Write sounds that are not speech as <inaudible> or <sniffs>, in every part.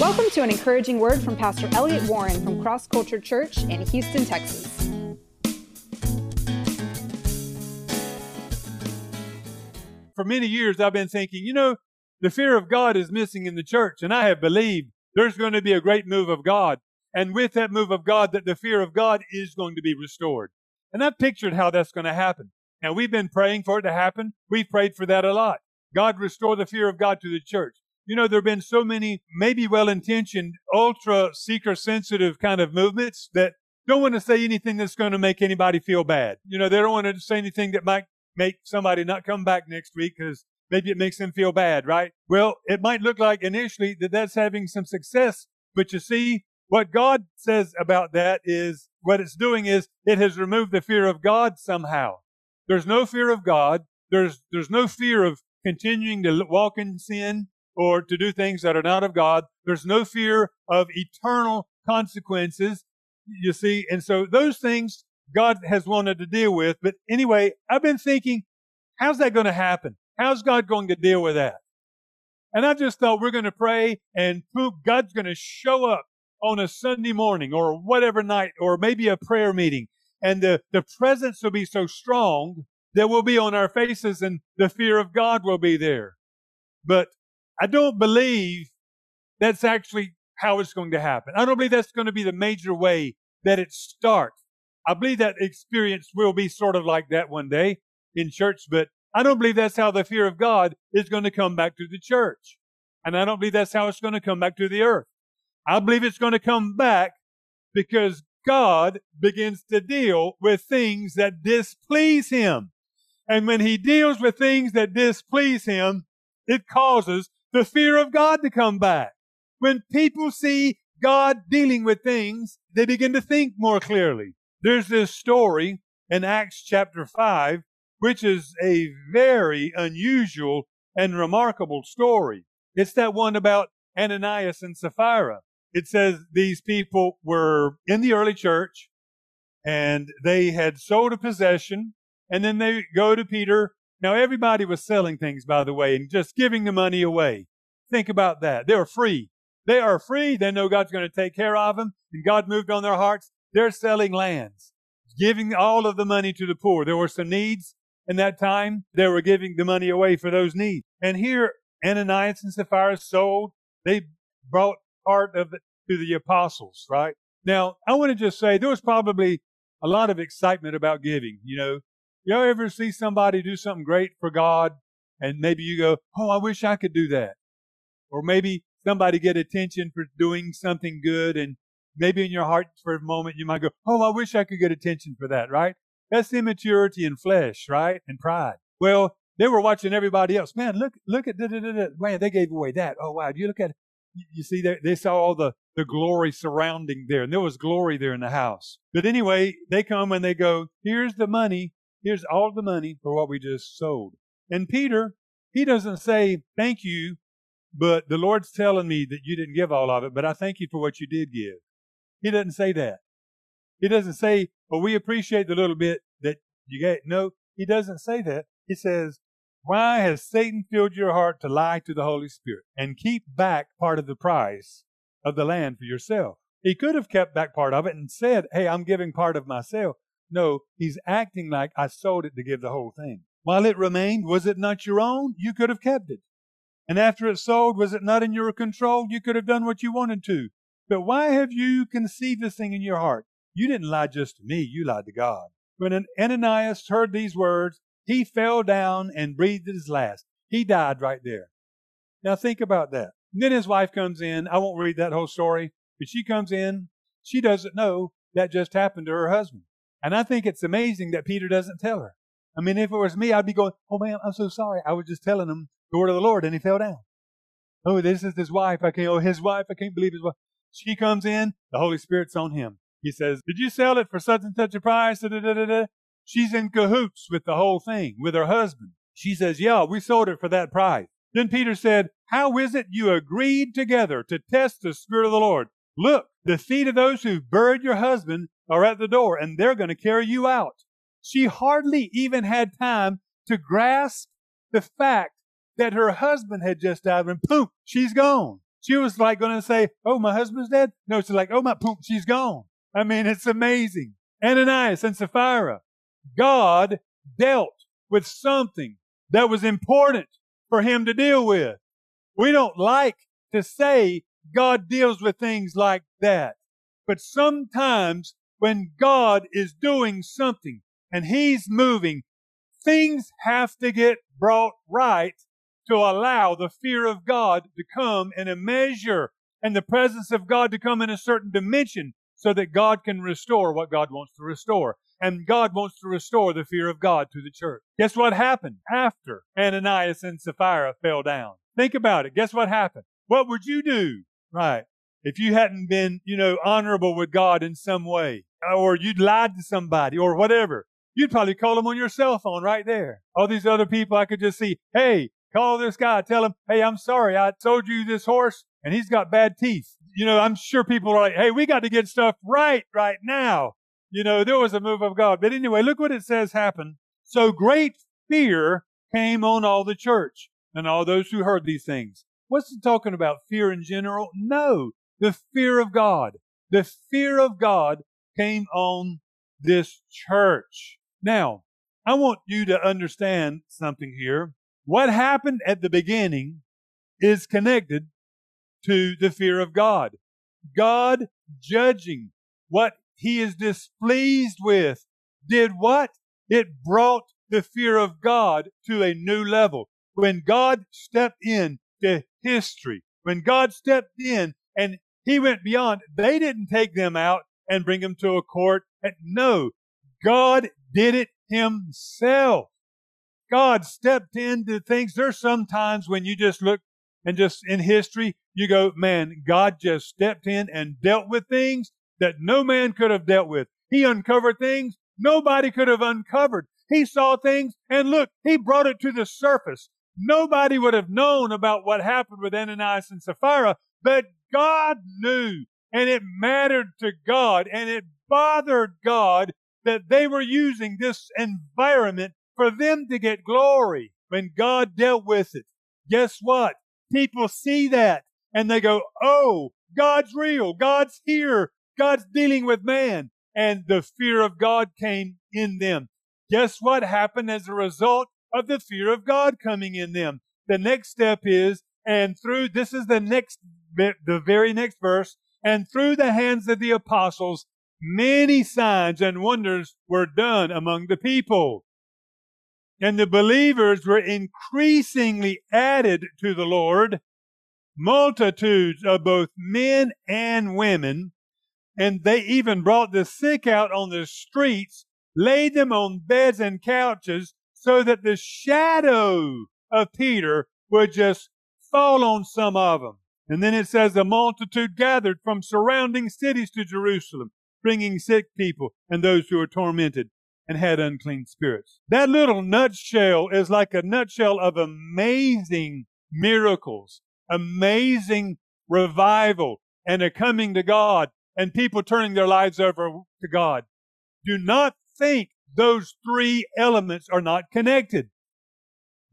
Welcome to an encouraging word from Pastor Elliot Warren from Cross Culture Church in Houston, Texas. For many years, I've been thinking, you know, the fear of God is missing in the church, and I have believed there's going to be a great move of God. And with that move of God, that the fear of God is going to be restored. And I've pictured how that's going to happen. Now, we've been praying for it to happen. We've prayed for that a lot. God restore the fear of God to the church. You know, there have been so many maybe well-intentioned, ultra seeker sensitive kind of movements that don't want to say anything that's going to make anybody feel bad. You know, they don't want to say anything that might make somebody not come back next week because maybe it makes them feel bad, right? Well, it might look like initially that that's having some success, but you see, what God says about that is what it's doing is it has removed the fear of God somehow. There's no fear of God. There's, there's no fear of continuing to walk in sin or to do things that are not of God. There's no fear of eternal consequences, you see. And so those things God has wanted to deal with. But anyway, I've been thinking, how's that going to happen? How's God going to deal with that? And I just thought we're going to pray and God's going to show up on a Sunday morning or whatever night or maybe a prayer meeting. And the, the presence will be so strong that will be on our faces and the fear of God will be there. But I don't believe that's actually how it's going to happen. I don't believe that's going to be the major way that it starts. I believe that experience will be sort of like that one day in church, but I don't believe that's how the fear of God is going to come back to the church. And I don't believe that's how it's going to come back to the earth. I believe it's going to come back because God begins to deal with things that displease Him. And when He deals with things that displease Him, it causes the fear of God to come back. When people see God dealing with things, they begin to think more clearly. There's this story in Acts chapter 5, which is a very unusual and remarkable story. It's that one about Ananias and Sapphira. It says these people were in the early church and they had sold a possession and then they go to Peter. Now everybody was selling things, by the way, and just giving the money away. Think about that. They were free. They are free. They know God's going to take care of them and God moved on their hearts. They're selling lands, giving all of the money to the poor. There were some needs in that time. They were giving the money away for those needs. And here, Ananias and Sapphira sold. They brought part of it to the apostles, right? Now, I want to just say there was probably a lot of excitement about giving. You know, you ever see somebody do something great for God and maybe you go, Oh, I wish I could do that. Or maybe somebody get attention for doing something good and maybe in your heart for a moment you might go, Oh, I wish I could get attention for that, right? That's immaturity in flesh, right? And pride. Well, they were watching everybody else. Man, look, look at, da, da, da, man, they gave away that. Oh, wow. Do you look at, you see, they, they saw all the, the glory surrounding there, and there was glory there in the house. But anyway, they come and they go, here's the money. Here's all the money for what we just sold. And Peter, he doesn't say, thank you, but the Lord's telling me that you didn't give all of it, but I thank you for what you did give. He doesn't say that. He doesn't say, well, we appreciate the little bit that you gave. No, he doesn't say that. He says, why has Satan filled your heart to lie to the Holy Spirit and keep back part of the price of the land for yourself? He could have kept back part of it and said, Hey, I'm giving part of myself. No, he's acting like I sold it to give the whole thing. While it remained, was it not your own? You could have kept it. And after it sold, was it not in your control? You could have done what you wanted to. But why have you conceived this thing in your heart? You didn't lie just to me, you lied to God. When Ananias heard these words, he fell down and breathed his last. He died right there. Now think about that. And then his wife comes in. I won't read that whole story, but she comes in. She doesn't know that just happened to her husband. And I think it's amazing that Peter doesn't tell her. I mean, if it was me, I'd be going, Oh man, I'm so sorry. I was just telling him the word of the Lord and he fell down. Oh, this is his wife. I can't, oh, his wife. I can't believe his wife. She comes in. The Holy Spirit's on him. He says, Did you sell it for such and such a price? Da, da, da. She's in cahoots with the whole thing, with her husband. She says, Yeah, we sold it for that price. Then Peter said, How is it you agreed together to test the Spirit of the Lord? Look, the feet of those who've buried your husband are at the door, and they're going to carry you out. She hardly even had time to grasp the fact that her husband had just died, and poof, she's gone. She was like going to say, Oh, my husband's dead. No, she's like, Oh, my, poof, she's gone. I mean, it's amazing. Ananias and Sapphira. God dealt with something that was important for him to deal with. We don't like to say God deals with things like that. But sometimes when God is doing something and he's moving, things have to get brought right to allow the fear of God to come in a measure and the presence of God to come in a certain dimension so that God can restore what God wants to restore. And God wants to restore the fear of God to the church. Guess what happened after Ananias and Sapphira fell down? Think about it. Guess what happened? What would you do? Right. If you hadn't been, you know, honorable with God in some way, or you'd lied to somebody, or whatever, you'd probably call them on your cell phone right there. All these other people I could just see, hey, call this guy, tell him, hey, I'm sorry, I sold you this horse and he's got bad teeth. You know, I'm sure people are like, hey, we got to get stuff right right now. You know, there was a move of God. But anyway, look what it says happened. So great fear came on all the church and all those who heard these things. What's it talking about? Fear in general? No. The fear of God. The fear of God came on this church. Now, I want you to understand something here. What happened at the beginning is connected to the fear of God. God judging what he is displeased with did what? It brought the fear of God to a new level. When God stepped in to history, when God stepped in and he went beyond, they didn't take them out and bring them to a court. No, God did it himself. God stepped into things. There's sometimes when you just look and just in history, you go, man, God just stepped in and dealt with things that no man could have dealt with. He uncovered things nobody could have uncovered. He saw things and look, he brought it to the surface. Nobody would have known about what happened with Ananias and Sapphira, but God knew and it mattered to God and it bothered God that they were using this environment for them to get glory when God dealt with it. Guess what? People see that and they go, Oh, God's real. God's here. God's dealing with man. And the fear of God came in them. Guess what happened as a result of the fear of God coming in them? The next step is, and through, this is the next, the very next verse, and through the hands of the apostles, many signs and wonders were done among the people. And the believers were increasingly added to the Lord, multitudes of both men and women, and they even brought the sick out on the streets, laid them on beds and couches, so that the shadow of Peter would just fall on some of them. And then it says the multitude gathered from surrounding cities to Jerusalem, bringing sick people and those who were tormented and had unclean spirits. That little nutshell is like a nutshell of amazing miracles, amazing revival, and a coming to God, and people turning their lives over to God. Do not think those three elements are not connected.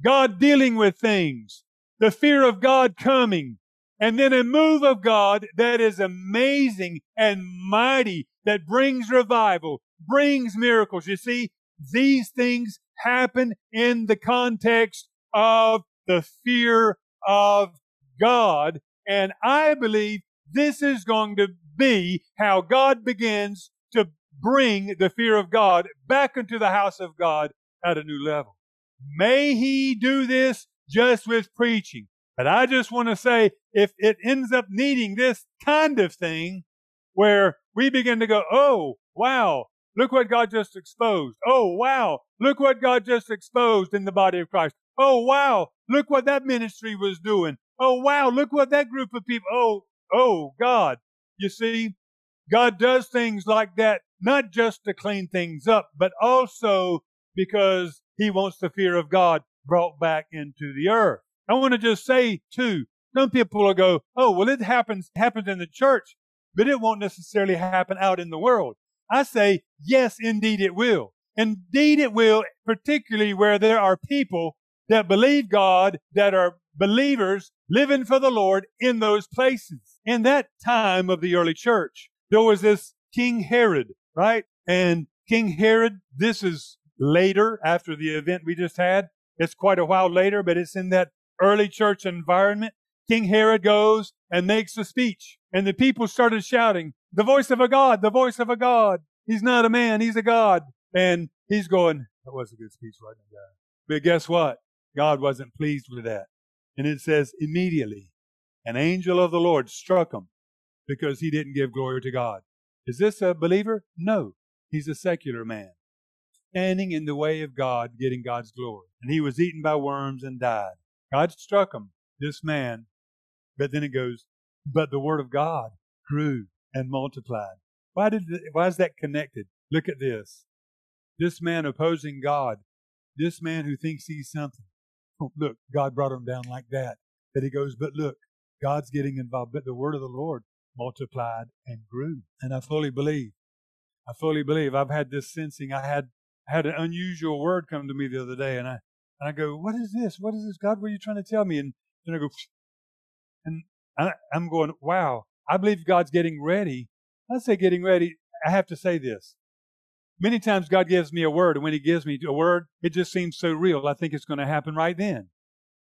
God dealing with things, the fear of God coming, and then a move of God that is amazing and mighty that brings revival, brings miracles. You see, these things happen in the context of the fear of God. And I believe this is going to be how God begins to bring the fear of God back into the house of God at a new level. May He do this just with preaching. But I just want to say, if it ends up needing this kind of thing, where we begin to go, oh, wow, look what God just exposed. Oh, wow, look what God just exposed in the body of Christ. Oh, wow, look what that ministry was doing. Oh, wow, look what that group of people, oh, oh, God. You see, God does things like that, not just to clean things up, but also because he wants the fear of God brought back into the earth. I want to just say too, some people will go, oh, well, it happens, happens in the church, but it won't necessarily happen out in the world. I say, yes, indeed it will. Indeed it will, particularly where there are people that believe God, that are believers, living for the Lord in those places. In that time of the early church, there was this King Herod, right? And King Herod, this is later after the event we just had. It's quite a while later, but it's in that early church environment. King Herod goes and makes a speech and the people started shouting, the voice of a God, the voice of a God. He's not a man, he's a God. And he's going, that was a good speech, wasn't it, God? But guess what? God wasn't pleased with that. And it says, immediately, an angel of the Lord struck him because he didn't give glory to God. Is this a believer? No. He's a secular man, standing in the way of God, getting God's glory. And he was eaten by worms and died. God struck him, this man. But then it goes, but the word of God grew and multiplied. Why did, why is that connected? Look at this. This man opposing God, this man who thinks he's something. Oh, look, God brought him down like that. But he goes, but look, God's getting involved. But the word of the Lord multiplied and grew. And I fully believe. I fully believe. I've had this sensing. I had had an unusual word come to me the other day, and I and I go, "What is this? What is this, God? What are you trying to tell me?" And then I go, <sniffs> and I, I'm going, "Wow! I believe God's getting ready." I say getting ready. I have to say this. Many times God gives me a word, and when He gives me a word, it just seems so real. I think it's going to happen right then,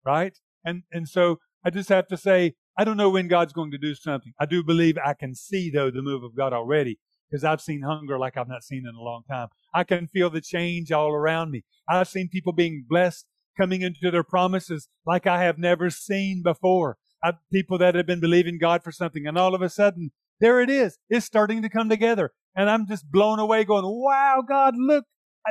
right? And and so I just have to say, I don't know when God's going to do something. I do believe I can see though the move of God already because I've seen hunger like I've not seen in a long time. I can feel the change all around me. I've seen people being blessed coming into their promises like I have never seen before. I've, people that have been believing God for something and all of a sudden there it is. It's starting to come together. And I'm just blown away going, wow, God, look.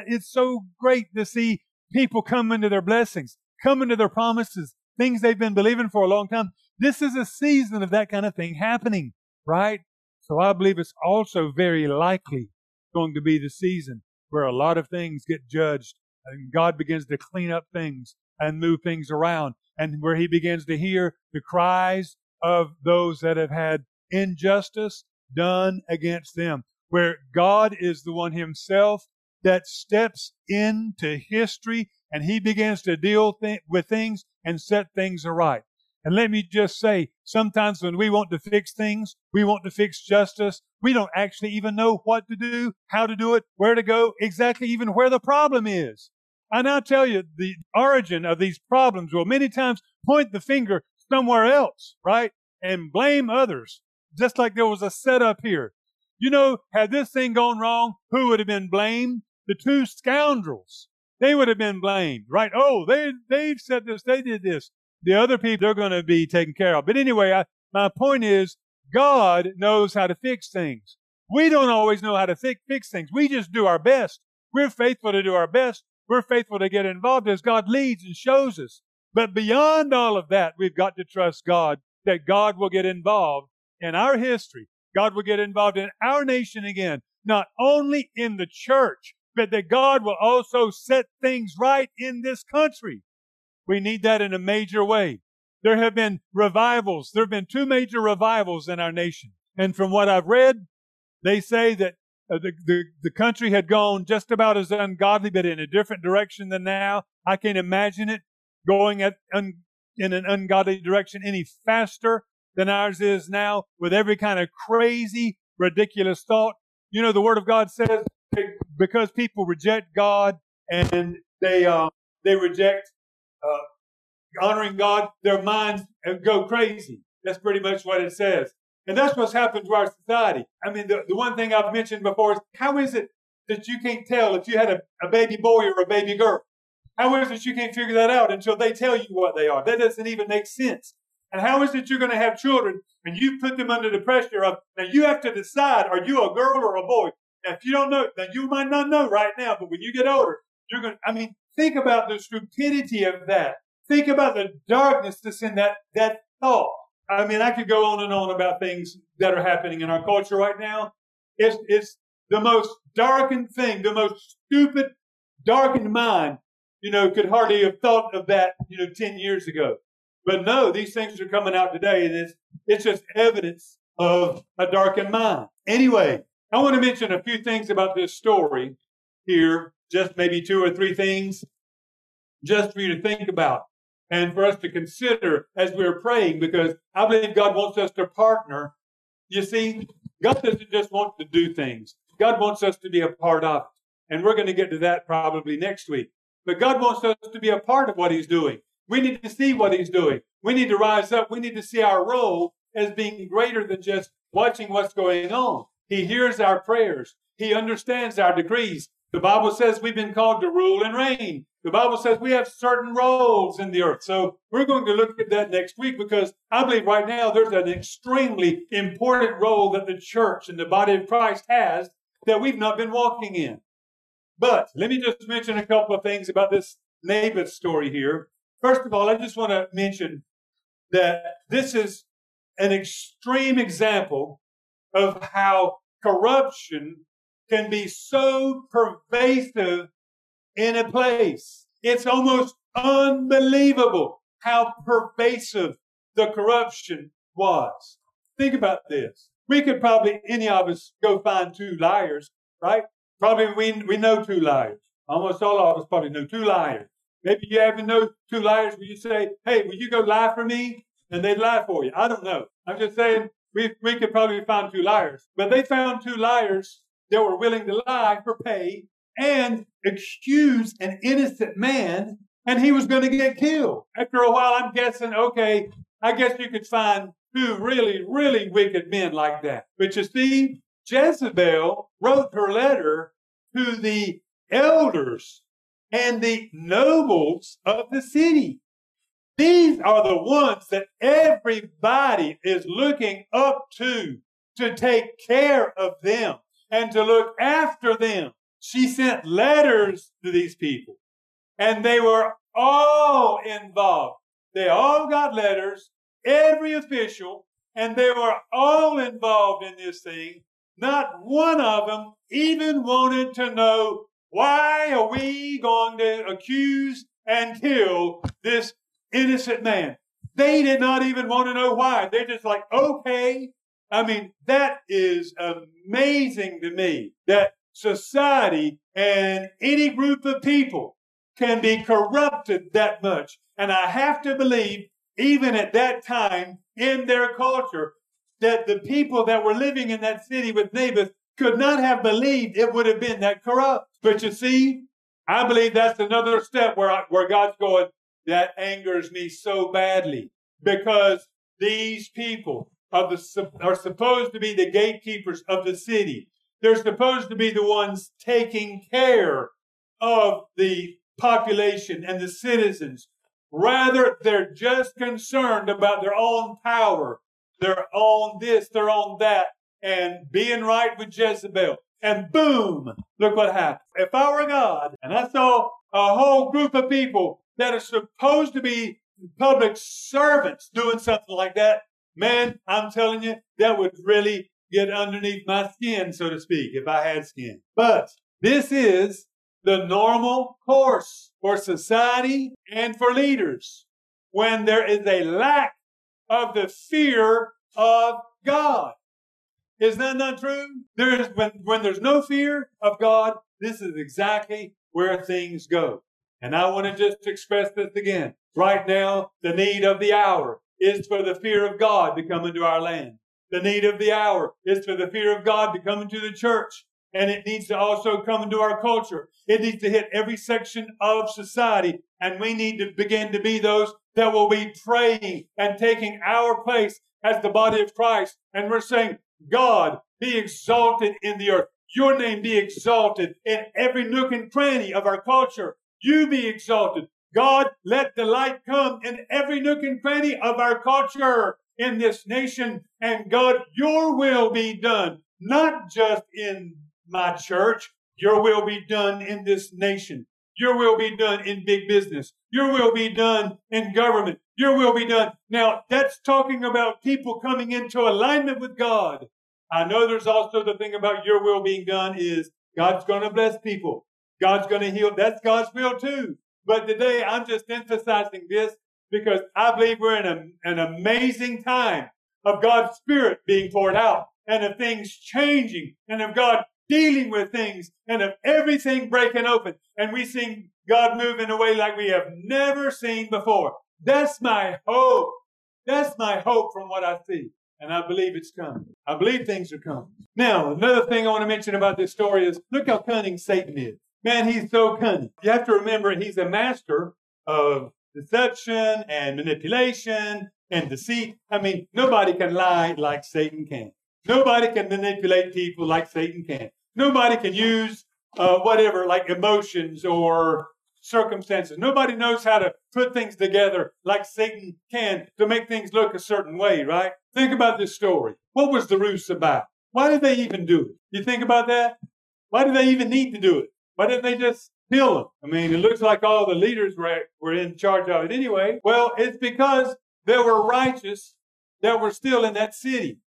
It's so great to see people come into their blessings, come into their promises, things they've been believing for a long time. This is a season of that kind of thing happening, right? So I believe it's also very likely going to be the season where a lot of things get judged and God begins to clean up things and move things around and where he begins to hear the cries of those that have had injustice done against them, where God is the one himself that steps into history and he begins to deal th- with things and set things aright. And let me just say, sometimes when we want to fix things, we want to fix justice, we don't actually even know what to do, how to do it, where to go, exactly even where the problem is. I now tell you the origin of these problems will many times point the finger somewhere else, right? And blame others just like there was a setup here. You know, had this thing gone wrong, who would have been blamed? The two scoundrels. They would have been blamed, right? Oh, they, they've said this, they did this. The other people, they're going to be taken care of. But anyway, I, my point is, God knows how to fix things. We don't always know how to fix, fix things. We just do our best. We're faithful to do our best. We're faithful to get involved as God leads and shows us. But beyond all of that, we've got to trust God that God will get involved in our history, God will get involved in our nation again, not only in the church, but that God will also set things right in this country. We need that in a major way. There have been revivals. There have been two major revivals in our nation. And from what I've read, they say that uh, the, the, the country had gone just about as ungodly, but in a different direction than now. I can't imagine it going at, un, in an ungodly direction any faster than ours is now with every kind of crazy, ridiculous thought. You know, the Word of God says because people reject God and they, uh, they reject, uh, honoring God, their minds go crazy. That's pretty much what it says. And that's what's happened to our society. I mean, the, the one thing I've mentioned before is how is it that you can't tell if you had a, a baby boy or a baby girl? How is it you can't figure that out until they tell you what they are? That doesn't even make sense. And how is it you're going to have children and you put them under the pressure of, now you have to decide, are you a girl or a boy? Now, if you don't know, now you might not know right now, but when you get older, you're going to, I mean, think about the stupidity of that. Think about the darkness that's in that, that thought. I mean, I could go on and on about things that are happening in our culture right now. It's, it's the most darkened thing, the most stupid, darkened mind, you know, could hardly have thought of that, you know, 10 years ago. But no, these things are coming out today, and it's, it's just evidence of a darkened mind. Anyway, I want to mention a few things about this story here, just maybe two or three things, just for you to think about. and for us to consider as we're praying because I believe God wants us to partner. You see, God doesn't just want to do things. God wants us to be a part of it. And we're going to get to that probably next week. But God wants us to be a part of what He's doing. We need to see what He's doing. We need to rise up. We need to see our role as being greater than just watching what's going on. He hears our prayers. He understands our decrees. The Bible says we've been called to rule and reign. The Bible says we have certain roles in the earth. So we're going to look at that next week because I believe right now there's an extremely important role that the church and the body of Christ has that we've not been walking in. But let me just mention a couple of things about this Naboth story here. First of all, I just want to mention that this is an extreme example of how corruption can be so pervasive in a place. It's almost unbelievable how pervasive the corruption was. Think about this. We could probably, any of us, go find two liars, right? Probably we, we know two liars. Almost all of us probably know two liars. Maybe you haven't know two liars where you say, hey, will you go lie for me? And they lie for you. I don't know. I'm just saying we, we could probably find two liars. But they found two liars that were willing to lie for pay and excuse an innocent man, and he was going to get killed. After a while, I'm guessing, okay, I guess you could find two really, really wicked men like that. But you see, Jezebel wrote her letter to the elders and the nobles of the city. These are the ones that everybody is looking up to to take care of them and to look after them. She sent letters to these people and they were all involved. They all got letters, every official, and they were all involved in this thing. Not one of them even wanted to know why are we going to accuse and kill this innocent man. They did not even want to know why. They're just like, okay. I mean, that is amazing to me that society and any group of people can be corrupted that much. And I have to believe, even at that time in their culture, that the people that were living in that city with Naboth could not have believed it would have been that corrupt. But you see, I believe that's another step where, I, where God's going, that angers me so badly because these people of the, are supposed to be the gatekeepers of the city. They're supposed to be the ones taking care of the population and the citizens. Rather, they're just concerned about their own power, their own this, their own that, and being right with Jezebel. And boom, look what happened. If I were God and I saw a whole group of people that are supposed to be public servants doing something like that, man, I'm telling you, that would really get underneath my skin, so to speak, if I had skin. But this is the normal course for society and for leaders when there is a lack of the fear of God. Is that not true? There's when, when there's no fear of God, this is exactly where things go. And I want to just express this again. Right now, the need of the hour is for the fear of God to come into our land. The need of the hour is for the fear of God to come into the church. And it needs to also come into our culture. It needs to hit every section of society. And we need to begin to be those that will be praying and taking our place as the body of Christ. And we're saying, God, be exalted in the earth. Your name be exalted in every nook and cranny of our culture you be exalted. God, let the light come in every nook and cranny of our culture in this nation. And God, your will be done, not just in my church. Your will be done in this nation. Your will be done in big business. Your will be done in government. Your will be done. Now, that's talking about people coming into alignment with God. I know there's also the thing about your will being done is God's going to bless people. God's going to heal. That's God's will too. But today I'm just emphasizing this because I believe we're in a, an amazing time of God's Spirit being poured out and of things changing and of God dealing with things and of everything breaking open. And we see God move in a way like we have never seen before. That's my hope. That's my hope from what I see. And I believe it's coming. I believe things are coming. Now, another thing I want to mention about this story is look how cunning Satan is. Man, he's so cunning. You have to remember he's a master of deception and manipulation and deceit. I mean, nobody can lie like Satan can. Nobody can manipulate people like Satan can. Nobody can use uh, whatever, like emotions or circumstances. Nobody knows how to put things together like Satan can to make things look a certain way, right? Think about this story. What was the ruse about? Why did they even do it? You think about that? Why did they even need to do it? Why didn't they just kill them? I mean, it looks like all the leaders were, were in charge of it anyway. Well, it's because there were righteous that were still in that city.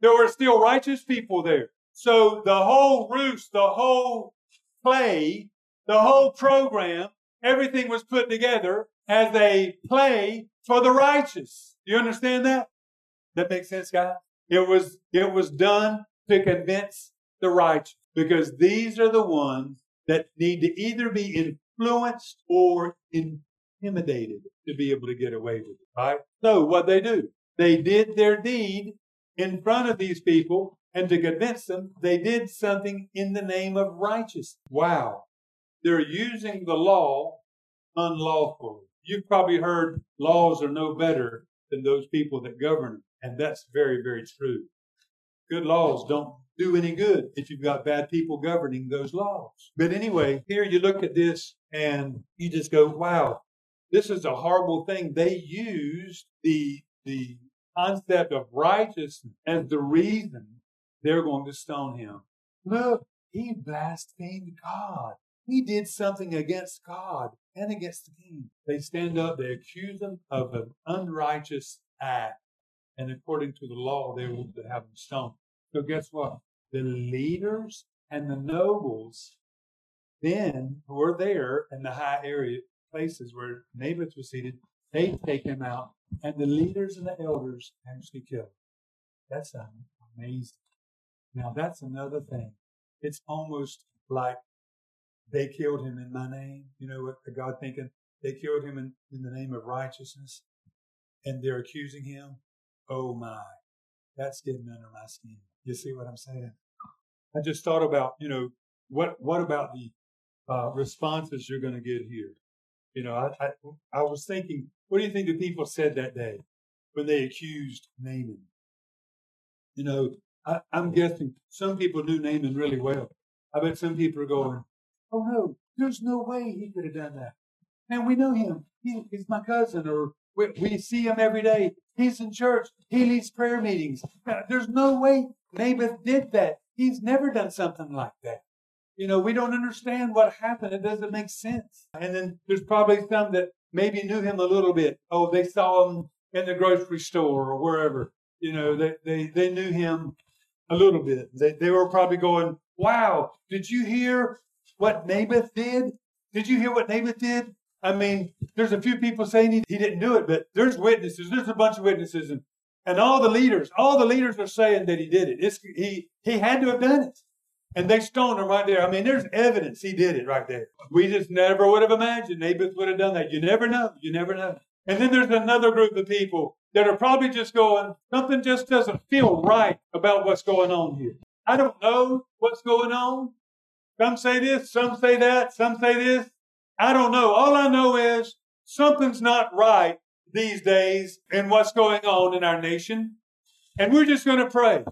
There were still righteous people there. So the whole ruse, the whole play, the whole program, everything was put together as a play for the righteous. Do you understand that? That makes sense, guys? It was, it was done to convince the righteous because these are the ones that need to either be influenced or intimidated to be able to get away with it, right? So what they do, they did their deed in front of these people and to convince them they did something in the name of righteousness. Wow. They're using the law unlawfully. You've probably heard laws are no better than those people that govern. And that's very, very true. Good laws don't do any good if you've got bad people governing those laws. But anyway, here you look at this and you just go, wow, this is a horrible thing. They used the, the concept of righteousness as the reason they're going to stone him. Look, he blasphemed God. He did something against God and against the king. They stand up, they accuse him of an unrighteous act. And according to the law, they will have him stoned. So guess what? The leaders and the nobles then who were there in the high area places where Naboth was seated, they take him out, and the leaders and the elders actually kill him. That's amazing. Now that's another thing. It's almost like they killed him in my name. You know what God thinking? They killed him in, in the name of righteousness and they're accusing him. Oh my, that's getting under my skin. You see what I'm saying? I just thought about, you know, what, what about the uh, responses you're going to get here? You know, I, I, I was thinking, what do you think the people said that day when they accused Naaman? You know, I, I'm guessing some people knew Naaman really well. I bet some people are going, oh no, there's no way he could have done that. And we know him. He, he's my cousin, or we, we, see him every day. He's in church. He leads prayer meetings. Uh, there's no way Naboth did that. He's never done something like that. You know, we don't understand what happened. It doesn't make sense. And then there's probably some that maybe knew him a little bit. Oh, they saw him in the grocery store or wherever. You know, they, they, they knew him a little bit. They, they were probably going, wow, did you hear what Naboth did? Did you hear what Naboth did? I mean, there's a few people saying he, he didn't do it, but there's witnesses. There's a bunch of witnesses, and, and all the leaders, all the leaders are saying that he did it. It's, he he had to have done it, and they stoned him right there. I mean, there's evidence he did it right there. We just never would have imagined Naboth would have done that. You never know. You never know. And then there's another group of people that are probably just going, something just doesn't feel right about what's going on here. I don't know what's going on. Some say this, some say that, some say this. I don't know. All I know is something's not right these days in what's going on in our nation. And we're just going to pray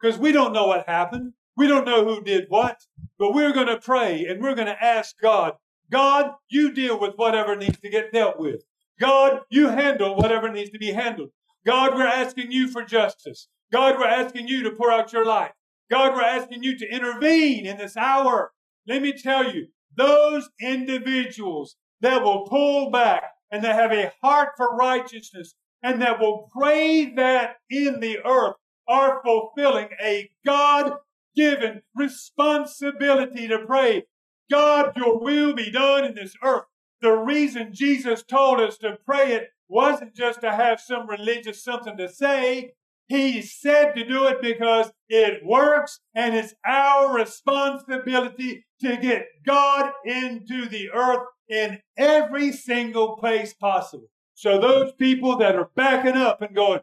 because we don't know what happened. We don't know who did what, but we're going to pray and we're going to ask God, God, you deal with whatever needs to get dealt with. God, you handle whatever needs to be handled. God, we're asking you for justice. God, we're asking you to pour out your light. God, we're asking you to intervene in this hour. Let me tell you, those individuals that will pull back and that have a heart for righteousness and that will pray that in the earth are fulfilling a God given responsibility to pray. God, your will be done in this earth. The reason Jesus told us to pray it wasn't just to have some religious something to say. He said to do it because it works and it's our responsibility to get God into the earth in every single place possible. So those people that are backing up and going,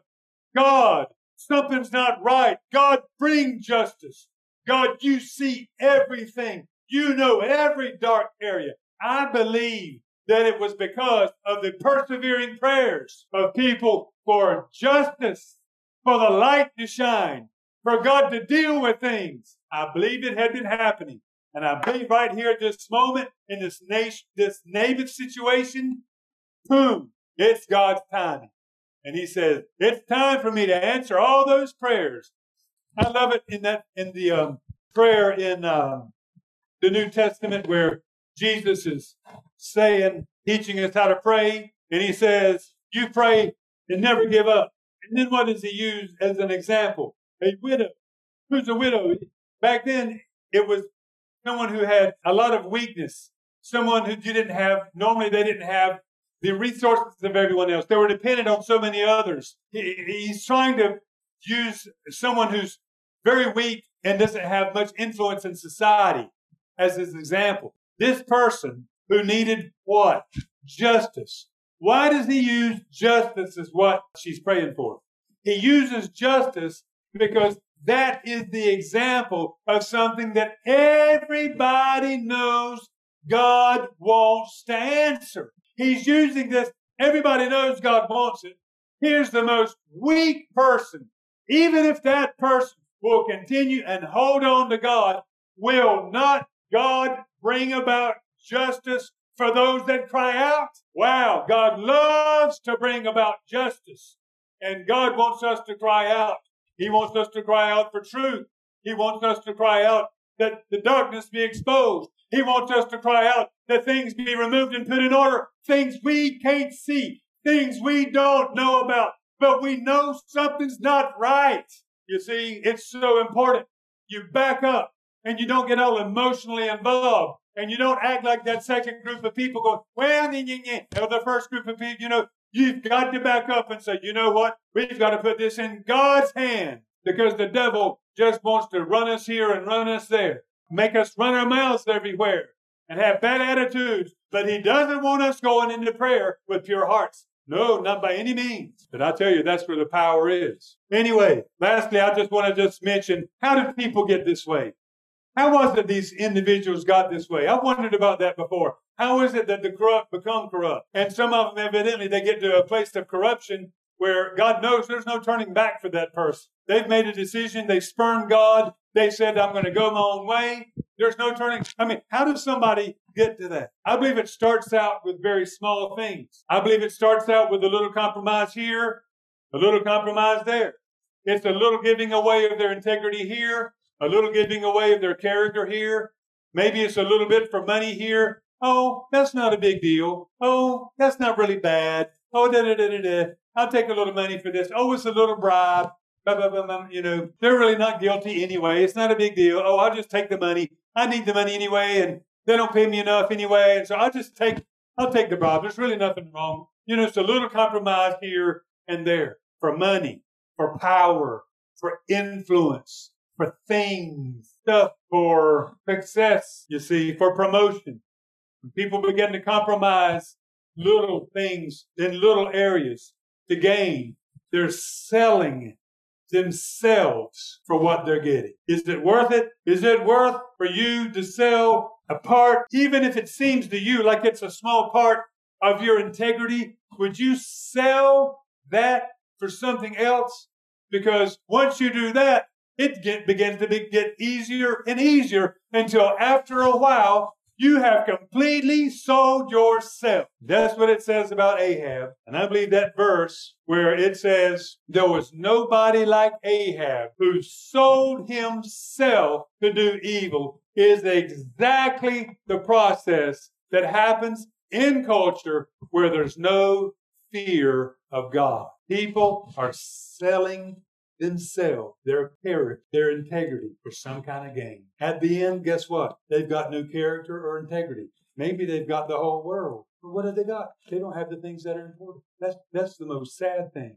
God, something's not right. God, bring justice. God, you see everything. You know every dark area. I believe that it was because of the persevering prayers of people for justice, for the light to shine, for God to deal with things. I believe it had been happening. And I believe right here at this moment, in this nation, this Naboth situation, boom, it's God's timing. And he says, it's time for me to answer all those prayers. I love it in that, in the um, prayer in um, the New Testament where Jesus is saying, teaching us how to pray. And he says, you pray and never give up. And then what does he use as an example? A widow. Who's a widow? Back then, it was someone who had a lot of weakness, someone who didn't have, normally they didn't have the resources of everyone else. They were dependent on so many others. He, he's trying to use someone who's very weak and doesn't have much influence in society as his example. This person who needed what? Justice. Why does he use justice as what she's praying for? He uses justice because that is the example of something that everybody knows God wants to answer. He's using this. Everybody knows God wants it. Here's the most weak person. Even if that person will continue and hold on to God, will not God bring about justice for those that cry out? Wow, God loves to bring about justice. And God wants us to cry out. He wants us to cry out for truth. He wants us to cry out that the darkness be exposed. He wants us to cry out that things be removed and put in order. Things we can't see. Things we don't know about. But we know something's not right. You see, it's so important. You back up and you don't get all emotionally involved and you don't act like that second group of people go, well, yeah, yeah, yeah. Or the first group of people, you know, you've got to back up and say, you know what? We've got to put this in God's hand because the devil just wants to run us here and run us there, make us run our mouths everywhere and have bad attitudes. But he doesn't want us going into prayer with pure hearts. No, not by any means. But I tell you, that's where the power is. Anyway, lastly, I just want to just mention, how did people get this way? How was it these individuals got this way? I've wondered about that before. How is it that the corrupt become corrupt? And some of them, evidently, they get to a place of corruption where God knows there's no turning back for that person. They've made a decision. They spurned God. They said, I'm going to go my own way. There's no turning. I mean, how does somebody get to that? I believe it starts out with very small things. I believe it starts out with a little compromise here, a little compromise there. It's a little giving away of their integrity here, a little giving away of their character here. Maybe it's a little bit for money here. Oh, that's not a big deal. Oh, that's not really bad. Oh, da da da da da. I'll take a little money for this. Oh, it's a little bribe. Blah, blah, blah, blah. You know, they're really not guilty anyway. It's not a big deal. Oh, I'll just take the money. I need the money anyway, and they don't pay me enough anyway. And so I'll just take, I'll take the bribe. There's really nothing wrong. You know, it's a little compromise here and there for money, for power, for influence for things, stuff for success, you see, for promotion. When people begin to compromise little things in little areas to gain, they're selling themselves for what they're getting. Is it worth it? Is it worth for you to sell a part, even if it seems to you like it's a small part of your integrity? Would you sell that for something else? Because once you do that, it get, begins to be, get easier and easier until after a while you have completely sold yourself. That's what it says about Ahab. And I believe that verse where it says, there was nobody like Ahab who sold himself to do evil is exactly the process that happens in culture where there's no fear of God. People are selling themselves, their character, their integrity for some mm-hmm. kind of gain. At the end, guess what? They've got no character or integrity. Maybe they've got the whole world. But what have they got? They don't have the things that are important. That's that's the most sad thing.